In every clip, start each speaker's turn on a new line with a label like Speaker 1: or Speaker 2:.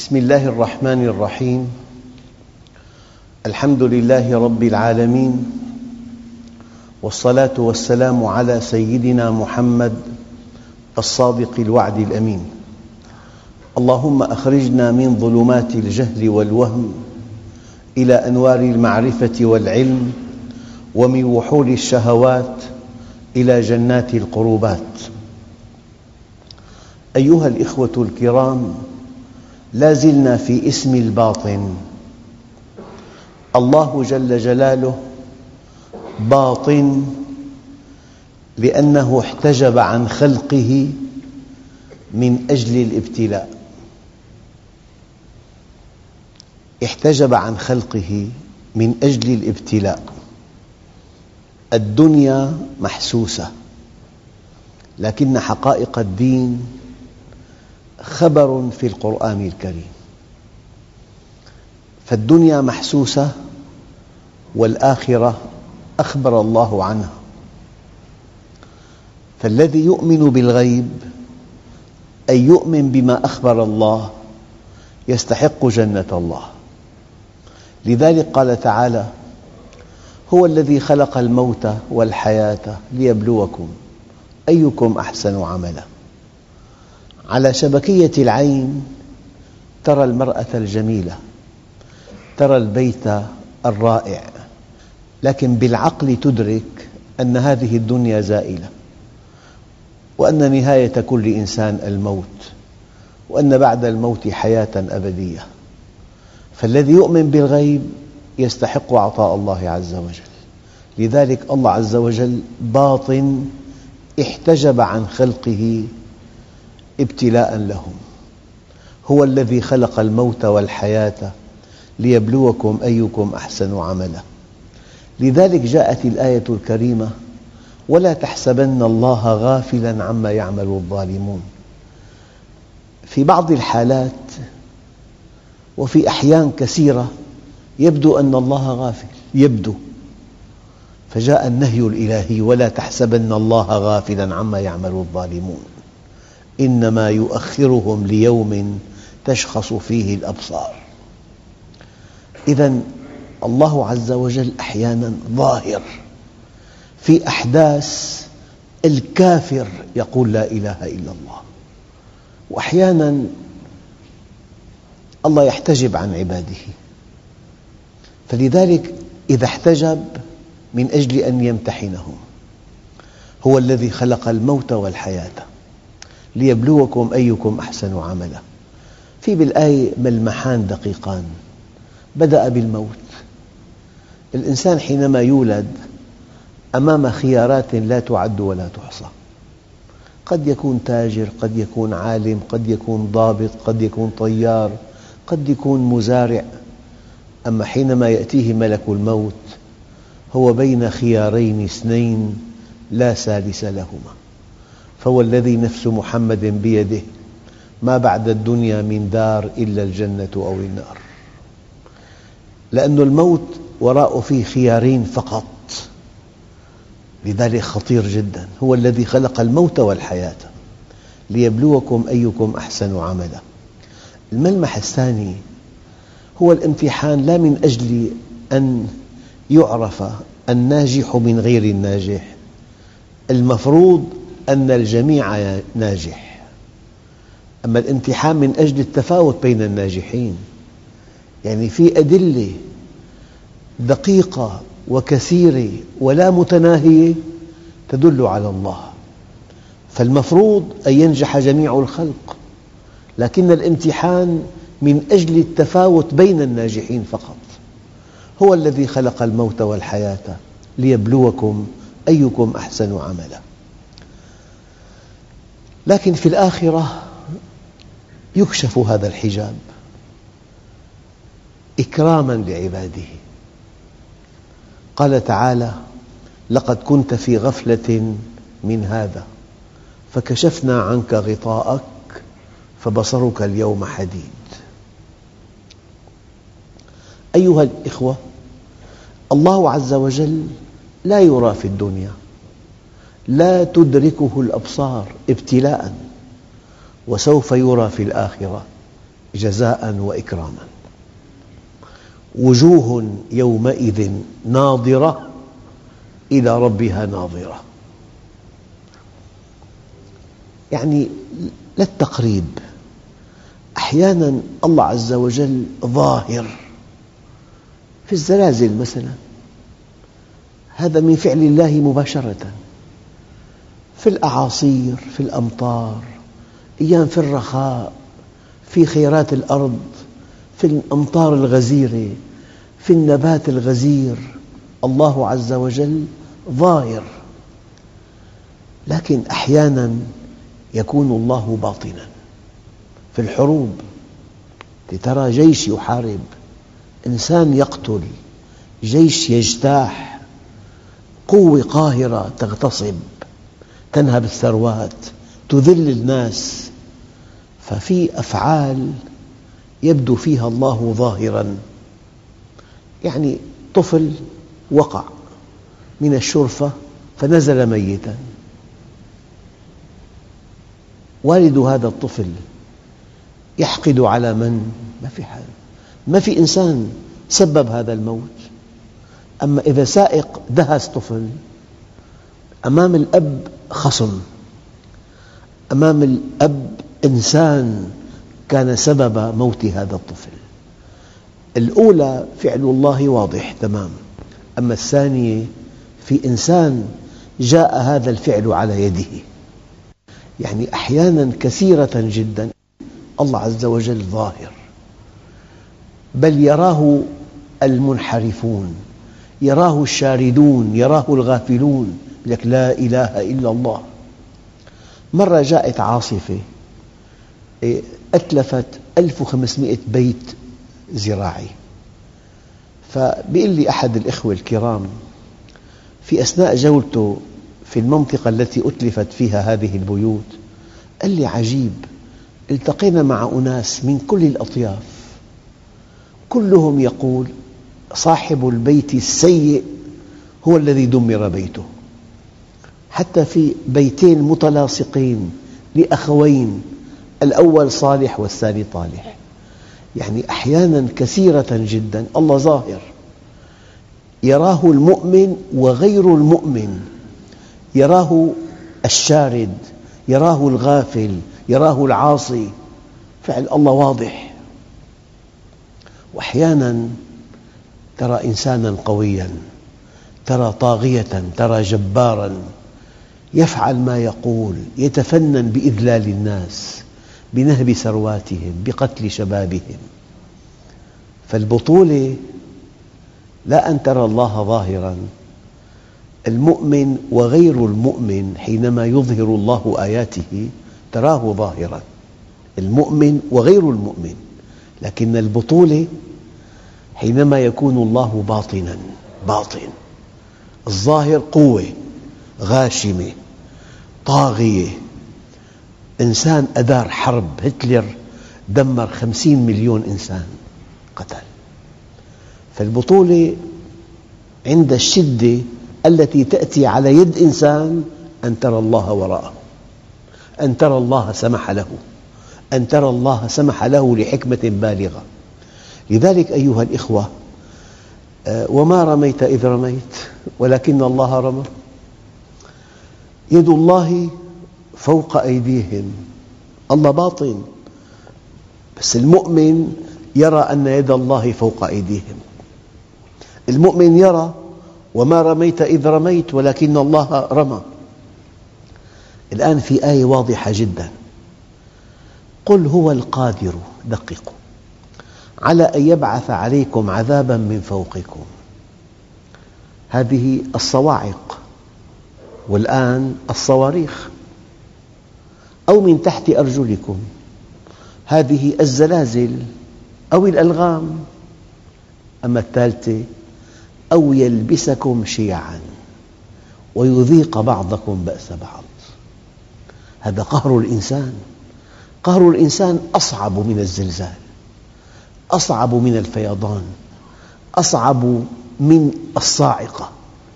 Speaker 1: بسم الله الرحمن الرحيم. الحمد لله رب العالمين. والصلاة والسلام على سيدنا محمد الصادق الوعد الأمين. اللهم أخرجنا من ظلمات الجهل والوهم إلى أنوار المعرفة والعلم ومن وحول الشهوات إلى جنات القربات. أيها الإخوة الكرام لا زلنا في اسم الباطن. الله جل جلاله باطن لأنه احتجب عن خلقه من أجل الابتلاء. احتجب عن خلقه من أجل الابتلاء. الدنيا محسوسة لكن حقائق الدين خبر في القرآن الكريم. فالدنيا محسوسة والآخرة أخبر الله عنها. فالذي يؤمن بالغيب أي يؤمن بما أخبر الله يستحق جنة الله. لذلك قال تعالى هو الذي خلق الموت والحياة ليبلوكم أيكم أحسن عملاً. على شبكية العين ترى المرأة الجميلة ترى البيت الرائع لكن بالعقل تدرك أن هذه الدنيا زائلة وأن نهاية كل إنسان الموت وأن بعد الموت حياة أبدية. فالذي يؤمن بالغيب يستحق عطاء الله عز وجل. لذلك الله عز وجل باطن احتجب عن خلقه ابتلاء لهم. هو الذي خلق الموت والحياة ليبلوكم أيكم أحسن عملا. لذلك جاءت الآية الكريمة ولا تحسبن الله غافلا عما يعمل الظالمون. في بعض الحالات وفي أحيان كثيرة يبدو أن الله غافل يبدو. فجاء النهي الإلهي ولا تحسبن الله غافلا عما يعمل الظالمون. إنما يؤخرهم ليوم تشخص فيه الأبصار. إذا الله عز وجل أحيانا ظاهر في أحداث الكافر يقول لا إله إلا الله. وأحيانا الله يحتجب عن عباده. فلذلك إذا احتجب من أجل أن يمتحنهم. هو الذي خلق الموت والحياة. ليبلوكم أيكم أحسن عملا. في بالآية ملمحان دقيقان. بدأ بالموت. الإنسان حينما يولد أمام خيارات لا تعد ولا تحصى. قد يكون تاجر قد يكون عالم قد يكون ضابط قد يكون طيار قد يكون مزارع. أما حينما يأتيه ملك الموت هو بين خيارين اثنين لا ثالث لهما. فهو الذي نفس محمد بيده ما بعد الدنيا من دار إلا الجنة أو النار. لأن الموت وراءه فيه خيارين فقط. لذلك خطير جدا. هو الذي خلق الموت والحياة. ليبلوكم أيكم أحسن عملا. الملمح الثاني هو الامتحان لا من أجل أن يعرف الناجح من غير الناجح. المفروض أن الجميع ناجح. أما الامتحان من أجل التفاوت بين الناجحين يعني في أدلة دقيقة وكثيرة ولا متناهية تدل على الله. فالمفروض أن ينجح جميع الخلق لكن الامتحان من أجل التفاوت بين الناجحين فقط. هو الذي خلق الموت والحياة ليبلوكم أيكم أحسن عملاً. لكن في الآخرة يكشف هذا الحجاب إكراما لعباده. قال تعالى لقد كنت في غفلة من هذا فكشفنا عنك غطاءك فبصرك اليوم حديد. أيها الإخوة الله عز وجل لا يرى في الدنيا لا تدركه الأبصار ابتلاء وسوف يرى في الآخرة جزاء وإكراما. وجوه يومئذ ناظرة إلى ربها ناظرة. يعني لا التقريب أحيانا الله عز وجل ظاهر. في الزلازل مثلا هذا من فعل الله مباشرة. في الأعاصير في الأمطار أيام في الرخاء في خيرات الأرض في الأمطار الغزيرة في النبات الغزير. الله عز وجل ظاهر. لكن أحيانا يكون الله باطنا في الحروب. ترى جيش يحارب إنسان يقتل جيش يجتاح قوة قاهرة تغتصب. تنهب الثروات تذل الناس. ففي أفعال يبدو فيها الله ظاهراً. يعني طفل وقع من الشرفة فنزل ميتاً. والد هذا الطفل يحقد على من؟ ما في حال. ما في إنسان سبب هذا الموت. أما إذا سائق دهس طفل أمام الأب خصم. أمام الأب إنسان كان سبب موت هذا الطفل. الأولى فعل الله واضح تمام. أما الثانية في إنسان جاء هذا الفعل على يده. يعني أحيانا كثيرة جدا الله عز وجل ظاهر. بل يراه المنحرفون يراه الشاردون يراه الغافلون. لك لا إله إلا الله. مرة جاءت عاصفة إيه، أتلفت 1500 بيت زراعي. فبيقول لي أحد الإخوة الكرام في أثناء جولته في المنطقة التي أتلفت فيها هذه البيوت قال لي عجيب التقينا مع أناس من كل الأطياف. كلهم يقول صاحب البيت السيء هو الذي دمر بيته. حتى في بيتين متلاصقين لأخوين الأول صالح والثاني طالح. يعني أحيانا كثيرة جدا الله ظاهر. يراه المؤمن وغير المؤمن. يراه الشارد يراه الغافل يراه العاصي. فعل الله واضح. وأحيانا ترى إنسانا قويا ترى طاغية ترى جبارا. يفعل ما يقول يتفنن بإذلال الناس بنهب ثرواتهم بقتل شبابهم. فالبطولة لا أن ترى الله ظاهراً. المؤمن وغير المؤمن حينما يظهر الله آياته تراه ظاهراً. المؤمن وغير المؤمن. لكن البطولة حينما يكون الله باطناً باطن. الظاهر قوة غاشمة. طاغية. إنسان أدار حرب هتلر دمر خمسين مليون إنسان قتل. فالبطولة عند الشدة التي تأتي على يد إنسان أن ترى الله وراءه أن ترى الله سمح له أن ترى الله سمح له لحكمة بالغة. لذلك أيها الإخوة آه، وما رميت إذ رميت ولكن الله رمى. يد الله فوق أيديهم. الله باطن بس المؤمن يرى أن يد الله فوق أيديهم. المؤمن يرى وما رميت إذ رميت ولكن الله رمى. الآن في آية واضحة جدا. قل هو القادر دققوا. على أن يبعث عليكم عذابا من فوقكم. هذه الصواعق. والآن الصواريخ أو من تحت أرجلكم. هذه الزلازل أو الألغام. أما الثالثة أو يلبسكم شيعاً ويذيق بعضكم بأس بعض. هذا قهر الإنسان. قهر الإنسان أصعب من الزلزال أصعب من الفيضان أصعب من الصاعقة.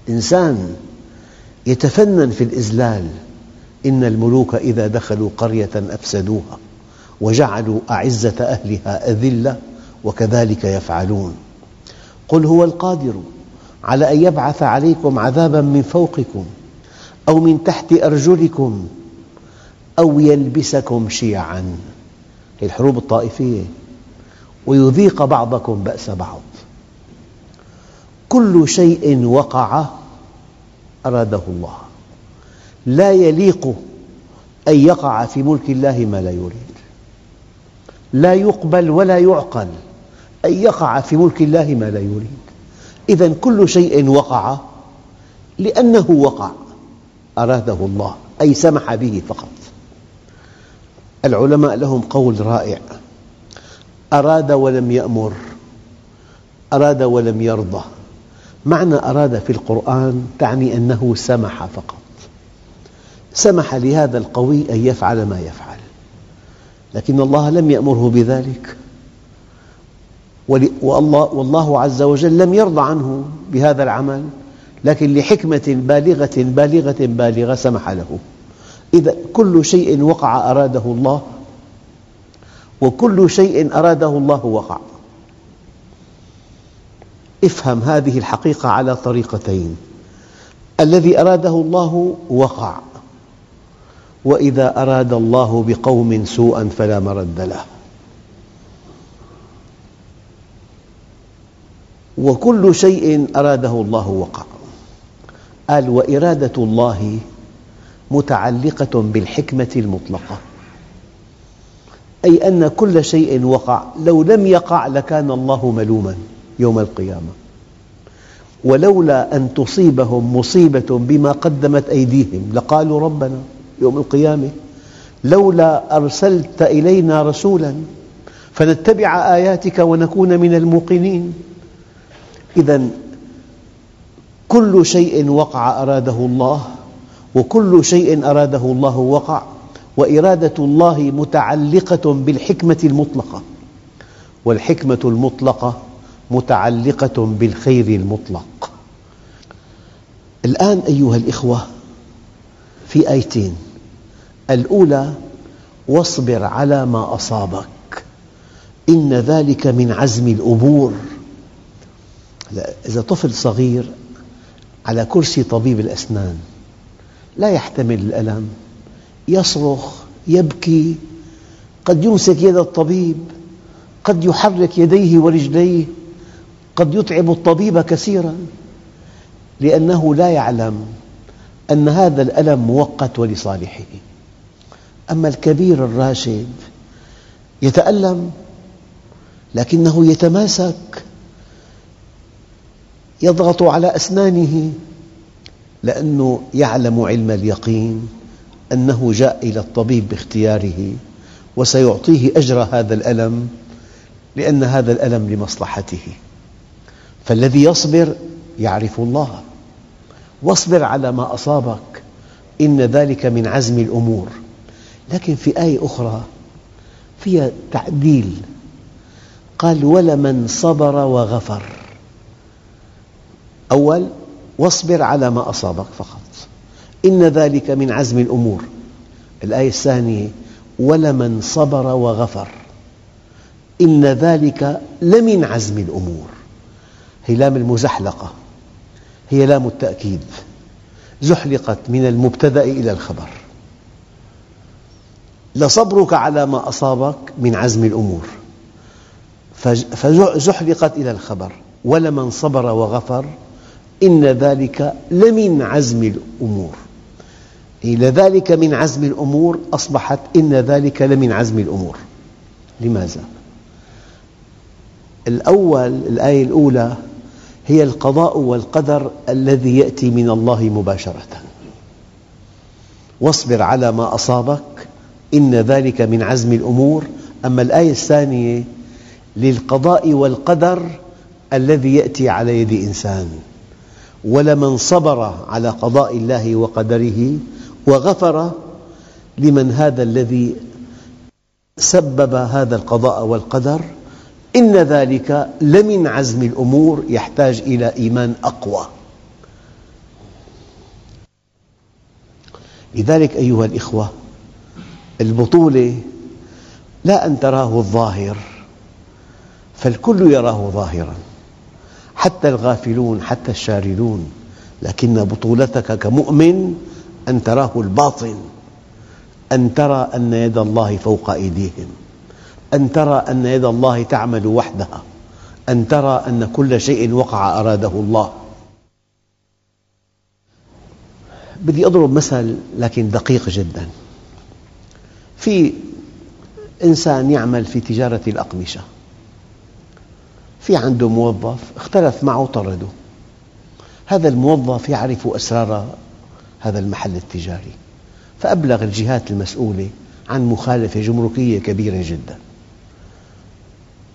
Speaker 1: إنسان يتفنن في الإذلال إن الملوك إذا دخلوا قرية أفسدوها وجعلوا أعزة أهلها أذلة وكذلك يفعلون. قل هو القادر على أن يبعث عليكم عذابا من فوقكم أو من تحت أرجلكم أو يلبسكم شيعاً. هي الحروب الطائفية. ويذيق بعضكم بأس بعض. كل شيء وقع أراده الله. لا يليق أن يقع في ملك الله ما لا يريد. لا يقبل ولا يعقل أن يقع في ملك الله ما لا يريد. إذا كل شيء وقع لأنه وقع أراده الله أي سمح به فقط. العلماء لهم قول رائع أراد ولم يأمر أراد ولم يرضى. معنى أراد في القرآن تعني أنه سمح فقط. سمح لهذا القوي أن يفعل ما يفعل. لكن الله لم يأمره بذلك. والله عز وجل لم يرضى عنه بهذا العمل. لكن لحكمة بالغة بالغة بالغة سمح له. إذا كل شيء وقع أراده الله وكل شيء أراده الله وقع. افهم هذه الحقيقة على طريقتين. الذي أراده الله وقع وإذا أراد الله بقوم سوءا فلا مرد له. وكل شيء أراده الله وقع. قال وإرادة الله متعلقة بالحكمة المطلقة. أي أن كل شيء وقع لو لم يقع لكان الله ملوما. يوم القيامة. ولولا أن تصيبهم مصيبة بما قدمت أيديهم لقالوا ربنا يوم القيامة لولا أرسلت إلينا رسولا فنتبع آياتك ونكون من الموقنين. إذا كل شيء وقع أراده الله وكل شيء أراده الله وقع وإرادة الله متعلقة بالحكمة المطلقة. والحكمة المطلقة متعلقة بالخير المطلق. الآن أيها الإخوة في آيتين. الأولى واصبر على ما أصابك. إن ذلك من عزم الأمور. إذا طفل صغير على كرسي طبيب الأسنان لا يحتمل الألم يصرخ يبكي قد يمسك يد الطبيب قد يحرك يديه ورجليه. قد يتعب الطبيب كثيرا لأنه لا يعلم أن هذا الألم مؤقت ولصالحه أما الكبير الراشد يتألم لكنه يتماسك يضغط على أسنانه لأنه يعلم علم اليقين أنه جاء إلى الطبيب باختياره وسيعطيه أجر هذا الألم لأن هذا الألم لمصلحته. فالذي يصبر يعرف الله. واصبر على ما أصابك إن ذلك من عزم الأمور. لكن في آية أخرى فيها تعديل. قال ولمن صبر وغفر أول واصبر على ما أصابك فقط إن ذلك من عزم الأمور. الآية الثانية ولمن صبر وغفر إن ذلك لمن عزم الأمور. هي لام المزحلقة هي لام التأكيد زحلقت من المبتدأ إلى الخبر. لصبرك على ما أصابك من عزم الأمور. فزحلقت إلى الخبر ولمن صبر وغفر إن ذلك لمن عزم الأمور. إلى ذلك من عزم الأمور أصبحت إن ذلك لمن عزم الأمور. لماذا؟ الأول الآية الأولى هي القضاء والقدر الذي يأتي من الله مباشرة. واصبر على ما أصابك إن ذلك من عزم الأمور. أما الآية الثانية للقضاء والقدر الذي يأتي على يد إنسان. ولمن صبر على قضاء الله وقدره وغفر لمن هذا الذي سبب هذا القضاء والقدر إن ذلك لمن عزم الأمور يحتاج إلى إيمان أقوى. لذلك أيها الإخوة البطولة لا أن تراه الظاهر فالكل يراه ظاهراً حتى الغافلون حتى الشاردون. لكن بطولتك كمؤمن أن تراه الباطن أن ترى أن يد الله فوق أيديهم. أن ترى أن يد الله تعمل وحدها أن ترى أن كل شيء وقع أراده الله. بدي أضرب مثل لكن دقيق جدا. في إنسان يعمل في تجارة الأقمشة. في عنده موظف اختلف معه طرده. هذا الموظف يعرف أسرار هذا المحل التجاري فأبلغ الجهات المسؤولة عن مخالفة جمركية كبيرة جدا.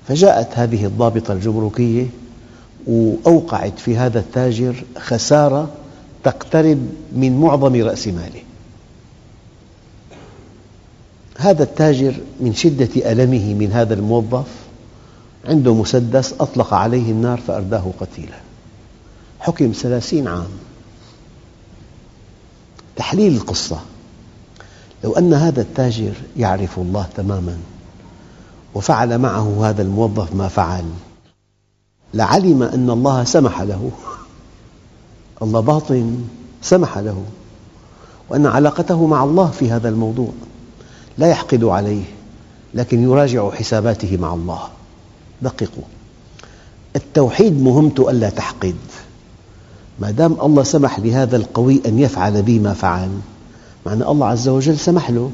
Speaker 1: فجاءت هذه الضابطة الجمركية وأوقعت في هذا التاجر خسارة تقترب من معظم رأس ماله. هذا التاجر من شدة ألمه من هذا الموظف عنده مسدس أطلق عليه النار فأرداه قتيلا. حكم ثلاثين عام. تحليل القصة. لو أن هذا التاجر يعرف الله تماماً وفعل معه هذا الموظف ما فعل. لعلم أن الله سمح له. الله باطن سمح له. وأن علاقته مع الله في هذا الموضوع لا يحقد عليه لكن يراجع حساباته مع الله. دققوا. التوحيد مهمته ألا تحقد. ما دام الله سمح لهذا القوي أن يفعل بي ما فعل معنى الله عز وجل سمح له.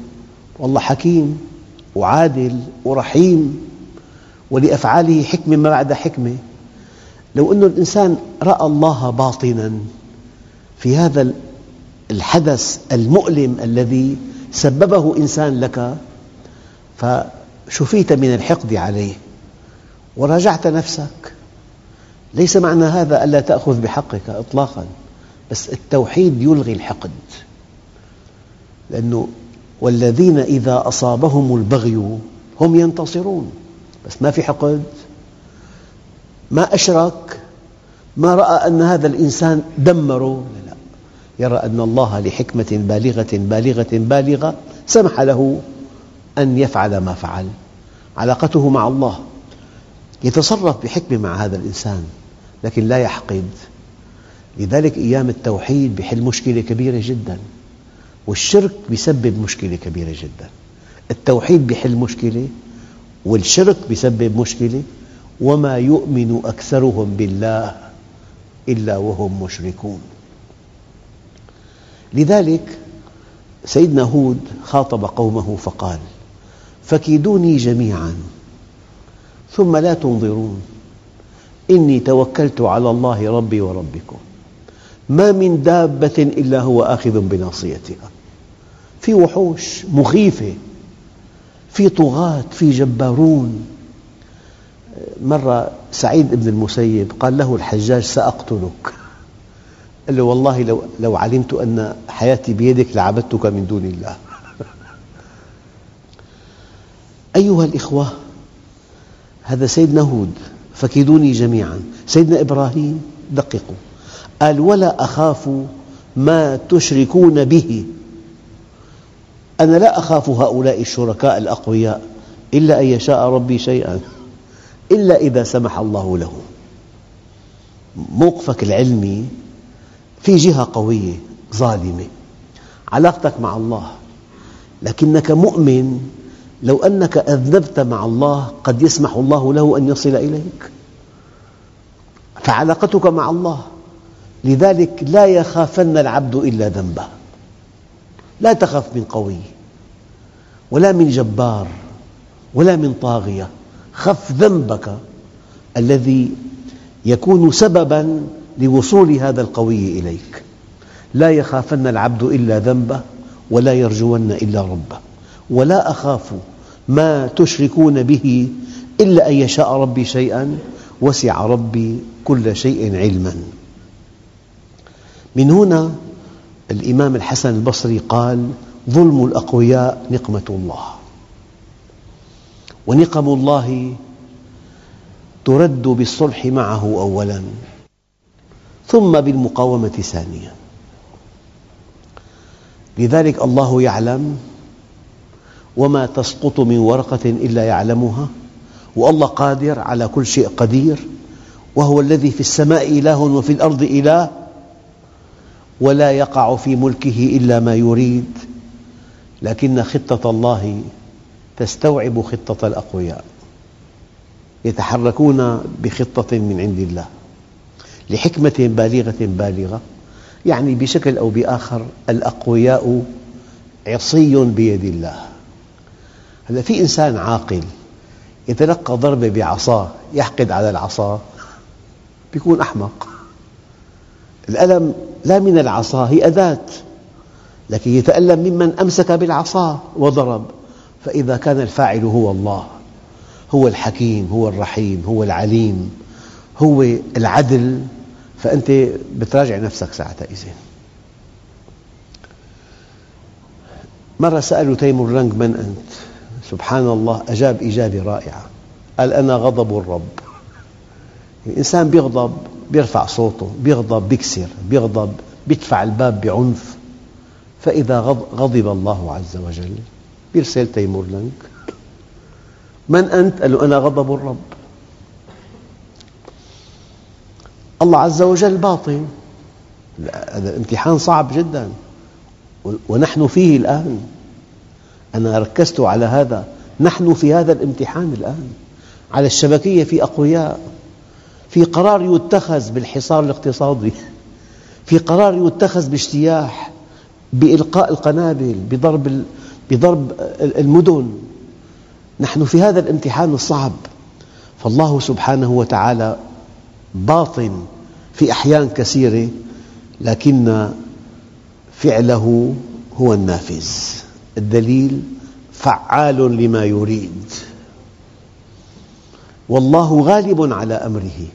Speaker 1: والله حكيم. وعادل ورحيم ولأفعاله حكمة ما بعد حكمة. لو أن الإنسان رأى الله باطناً في هذا الحدث المؤلم الذي سببه إنسان لك فشفيت من الحقد عليه وراجعت نفسك. ليس معنى هذا ألا تأخذ بحقك إطلاقاً بس التوحيد يلغي الحقد لأنه والذين إذا أصابهم البغي هم ينتصرون. بس ما في حقد ما أشرك ما رأى أن هذا الإنسان دمره. لا يرى أن الله لحكمة بالغة بالغة بالغة سمح له أن يفعل ما فعل. علاقته مع الله يتصرف بحكمة مع هذا الإنسان لكن لا يحقد. لذلك أيام التوحيد بحل مشكلة كبيرة جدا. والشرك يسبب مشكلة كبيرة جدا. التوحيد يحل مشكلة والشرك يسبب مشكلة. وما يؤمن أكثرهم بالله إلا وهم مشركون. لذلك سيدنا هود خاطب قومه فقال فكيدوني جميعاً ثم لا تنظرون. إني توكلت على الله ربي وربكم. ما من دابة إلا هو آخذ بناصيتها. في وحوش مخيفة في طغاة في جبارون. مرة سعيد بن المسيب قال له الحجاج سأقتلك. قال له والله لو, لو علمت أن حياتي بيدك لعبدتك من دون الله. أيها الإخوة هذا سيدنا هود فكيدوني جميعا. سيدنا إبراهيم دققوا. قال ولا أخاف ما تشركون به. أنا لا أخاف هؤلاء الشركاء الأقوياء إلا أن يشاء ربي شيئا إلا إذا سمح الله له. موقفك العلمي في جهة قوية ظالمة. علاقتك مع الله. لكنك مؤمن لو أنك أذنبت مع الله قد يسمح الله له أن يصل إليك. فعلاقتك مع الله. لذلك لا يخافن العبد إلا ذنبه. لا تخف من قوي ولا من جبار ولا من طاغية. خف ذنبك الذي يكون سبباً لوصول هذا القوي إليك. لا يخافن العبد إلا ذنبه ولا يرجون إلا ربه. ولا أخاف ما تشركون به إلا أن يشاء ربي شيئا وسع ربي كل شيء علما. من هنا الإمام الحسن البصري قال ظلم الأقوياء نقمة الله. ونقم الله ترد بالصلح معه أولا ثم بالمقاومة ثانيا. لذلك الله يعلم وما تسقط من ورقة إلا يعلمها والله قادر على كل شيء قدير وهو الذي في السماء إله وفي الأرض إله ولا يقع في ملكه إلا ما يريد. لكن خطة الله تستوعب خطة الأقوياء يتحركون بخطة من عند الله لحكمة بالغة بالغة يعني بشكل أو بآخر الأقوياء عصي بيد الله. هلا في إنسان عاقل يتلقى ضربة بعصاه يحقد على العصا يكون أحمق. الألم لا من العصا هي أداة لكن يتألم ممن أمسك بالعصا وضرب. فإذا كان الفاعل هو الله هو الحكيم هو الرحيم هو العليم هو العدل فأنت بتراجع نفسك ساعتها إذن مرة سألوا تيمور لانغ من أنت؟ سبحان الله أجاب إجابة رائعة. قال أنا غضب الرب. الإنسان يغضب يرفع صوته يغضب يكسر يغضب يدفع الباب بعنف. فإذا غضب الله عز وجل يرسل تيمور لانغ من أنت؟ قال له أنا غضب الرب. الله عز وجل باطن. هذا الامتحان صعب جدا. ونحن فيه الآن. أنا ركزت على هذا. نحن في هذا الامتحان الآن. على الشبكية في أقوياء. في قرار يتخذ بالحصار الاقتصادي في قرار يتخذ باجتياح بإلقاء القنابل بضرب بضرب المدن. نحن في هذا الامتحان الصعب. فالله سبحانه وتعالى باطن في أحيان كثيرة لكن فعله هو النافذ. الدليل فعال لما يريد. والله غالب على أمره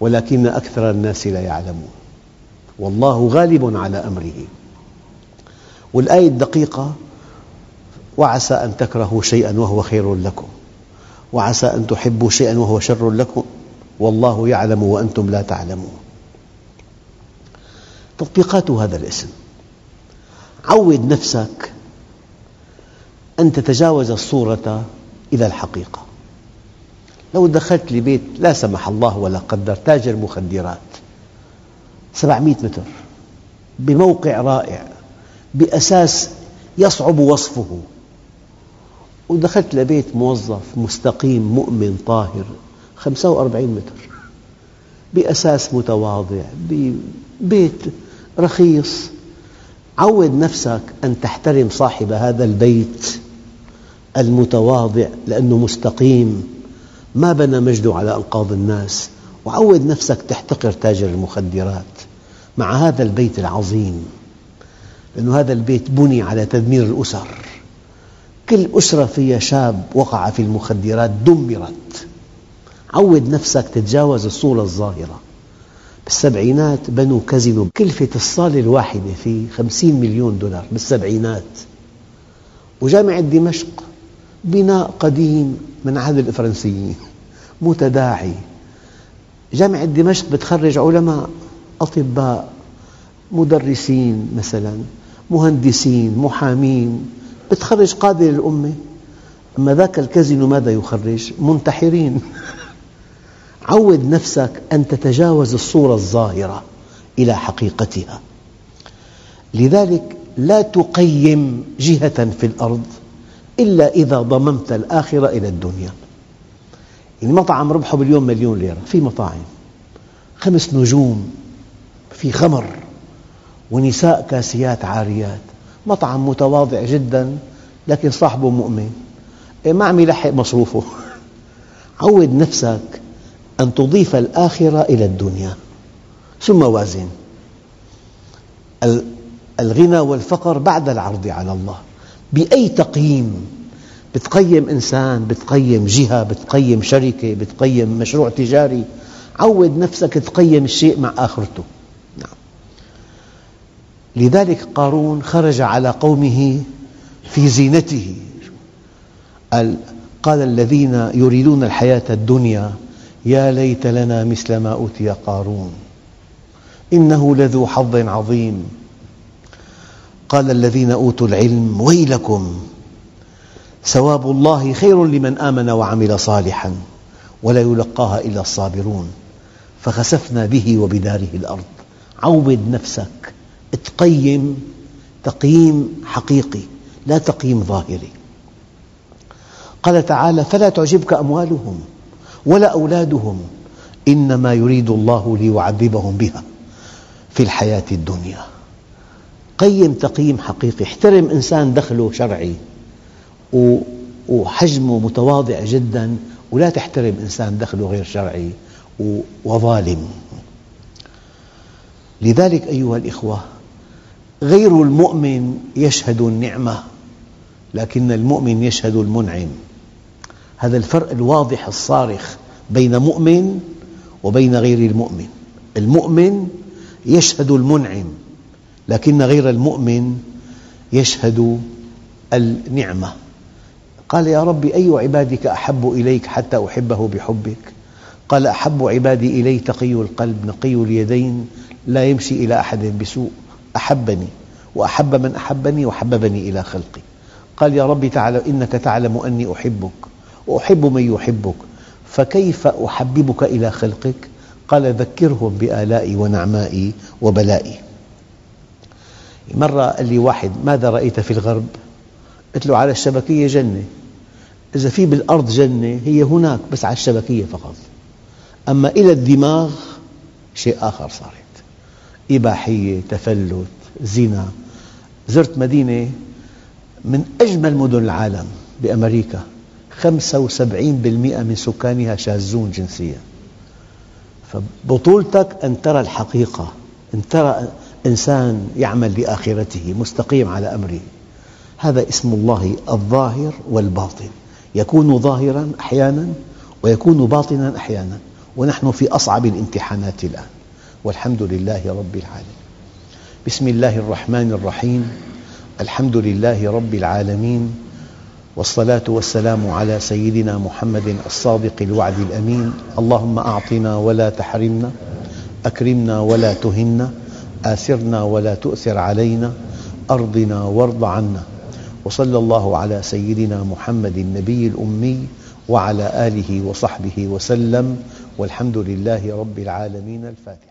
Speaker 1: ولكن أكثر الناس لا يعلمون. والله غالب على أمره. والآية الدقيقة وعسى أن تكرهوا شيئا وهو خير لكم وعسى أن تحبوا شيئا وهو شر لكم. والله يعلم وأنتم لا تعلمون. تطبيقات هذا الاسم. عود نفسك أن تتجاوز الصورة إلى الحقيقة. لو دخلت لبيت لا سمح الله ولا قدر تاجر مخدرات 700 متر. بموقع رائع. بأساس يصعب وصفه. ودخلت لبيت موظف مستقيم مؤمن طاهر. 45 متر. بأساس متواضع. ببيت رخيص. عود نفسك أن تحترم صاحب هذا البيت المتواضع لأنه مستقيم. ما بنى مجده على أنقاض الناس وعود نفسك تحتقر تاجر المخدرات مع هذا البيت العظيم لأن هذا البيت بني على تدمير الأسر. كل أسرة فيها شاب وقع في المخدرات دمرت. عود نفسك تتجاوز الصورة الظاهرة. بالسبعينات بنوا كازينو كلفة الصالة الواحدة فيه خمسين مليون دولار بالسبعينات. وجامعة دمشق بناء قديم من عهد الفرنسيين متداعي. جامعة دمشق بتخرج علماء أطباء مدرسين مثلا مهندسين محامين بتخرج قادة للأمة. أما ذاك الكازينو ماذا يخرج؟ منتحرين. عود نفسك أن تتجاوز الصورة الظاهرة إلى حقيقتها. لذلك لا تقيم جهة في الأرض. إلا إذا ضممت الآخرة إلى الدنيا. يعني مطعم ربحه باليوم مليون ليرة في مطاعم خمس نجوم في خمر ونساء كاسيات عاريات. مطعم متواضع جدا لكن صاحبه مؤمن. إيه، ما عم يلحق مصروفه. عود نفسك أن تضيف الآخرة إلى الدنيا. ثم وازن. الغنى والفقر بعد العرض على الله. بأي تقييم؟ بتقيم إنسان بتقيم جهة بتقيم شركة بتقيم مشروع تجاري. عود نفسك تقيم الشيء مع آخرته. نعم. لذلك قارون خرج على قومه في زينته. قال الذين يريدون الحياة الدنيا يا ليت لنا مثل ما أوتي قارون. إنه لذو حظ عظيم. قال الذين أوتوا العلم ويلكم ثواب الله خير لمن آمن وعمل صالحا ولا يلقاها إلا الصابرون فخسفنا به وبداره الأرض. عود نفسك تقيم تقييم حقيقي لا تقييم ظاهري. قال تعالى فلا تعجبك أموالهم ولا أولادهم إنما يريد الله ليعذبهم بها في الحياة الدنيا. قيم تقييم حقيقي. احترم إنسان دخله شرعي وحجمه متواضع جدا ولا تحترم إنسان دخله غير شرعي وظالم. لذلك أيها الإخوة غير المؤمن يشهد النعمة لكن المؤمن يشهد المنعم. هذا الفرق الواضح الصارخ بين مؤمن وبين غير المؤمن. المؤمن يشهد المنعم. لكن غير المؤمن يشهد النعمة. قال يا رب أي عبادك أحب إليك حتى أحبه بحبك؟ قال أحب عبادي إلي تقي القلب نقي اليدين لا يمشي إلى أحد بسوء. أحبني وأحب من أحبني وحببني إلى خلقي. قال يا رب تعالى إنك تعلم أني أحبك وأحب من يحبك فكيف أحببك إلى خلقك؟ قال ذكرهم بآلائي ونعمائي وبلائي. مرة قال لي واحد ماذا رأيت في الغرب؟ قلت له على الشبكية جنة. إذا في بالأرض جنة هي هناك بس على الشبكية فقط. أما إلى الدماغ شيء آخر صارت. إباحية، تفلت، زنا. زرت مدينة من أجمل مدن العالم بأمريكا. 75% من سكانها شاذون جنسيا. فبطولتك أن ترى الحقيقة. أن ترى إنسان يعمل لآخرته مستقيم على أمره. هذا اسم الله الظاهر والباطن. يكون ظاهرا أحيانا ويكون باطنا أحيانا. ونحن في أصعب الامتحانات الآن. والحمد لله رب العالمين. بسم الله الرحمن الرحيم. الحمد لله رب العالمين. والصلاة والسلام على سيدنا محمد الصادق الوعد الأمين. اللهم أعطنا ولا تحرمنا أكرمنا ولا تهنا. آثرنا ولا تؤثر علينا أرضنا وارض عنا. وصلى الله على سيدنا محمد النبي الأمي وعلى آله وصحبه وسلم والحمد لله رب العالمين الفاتحة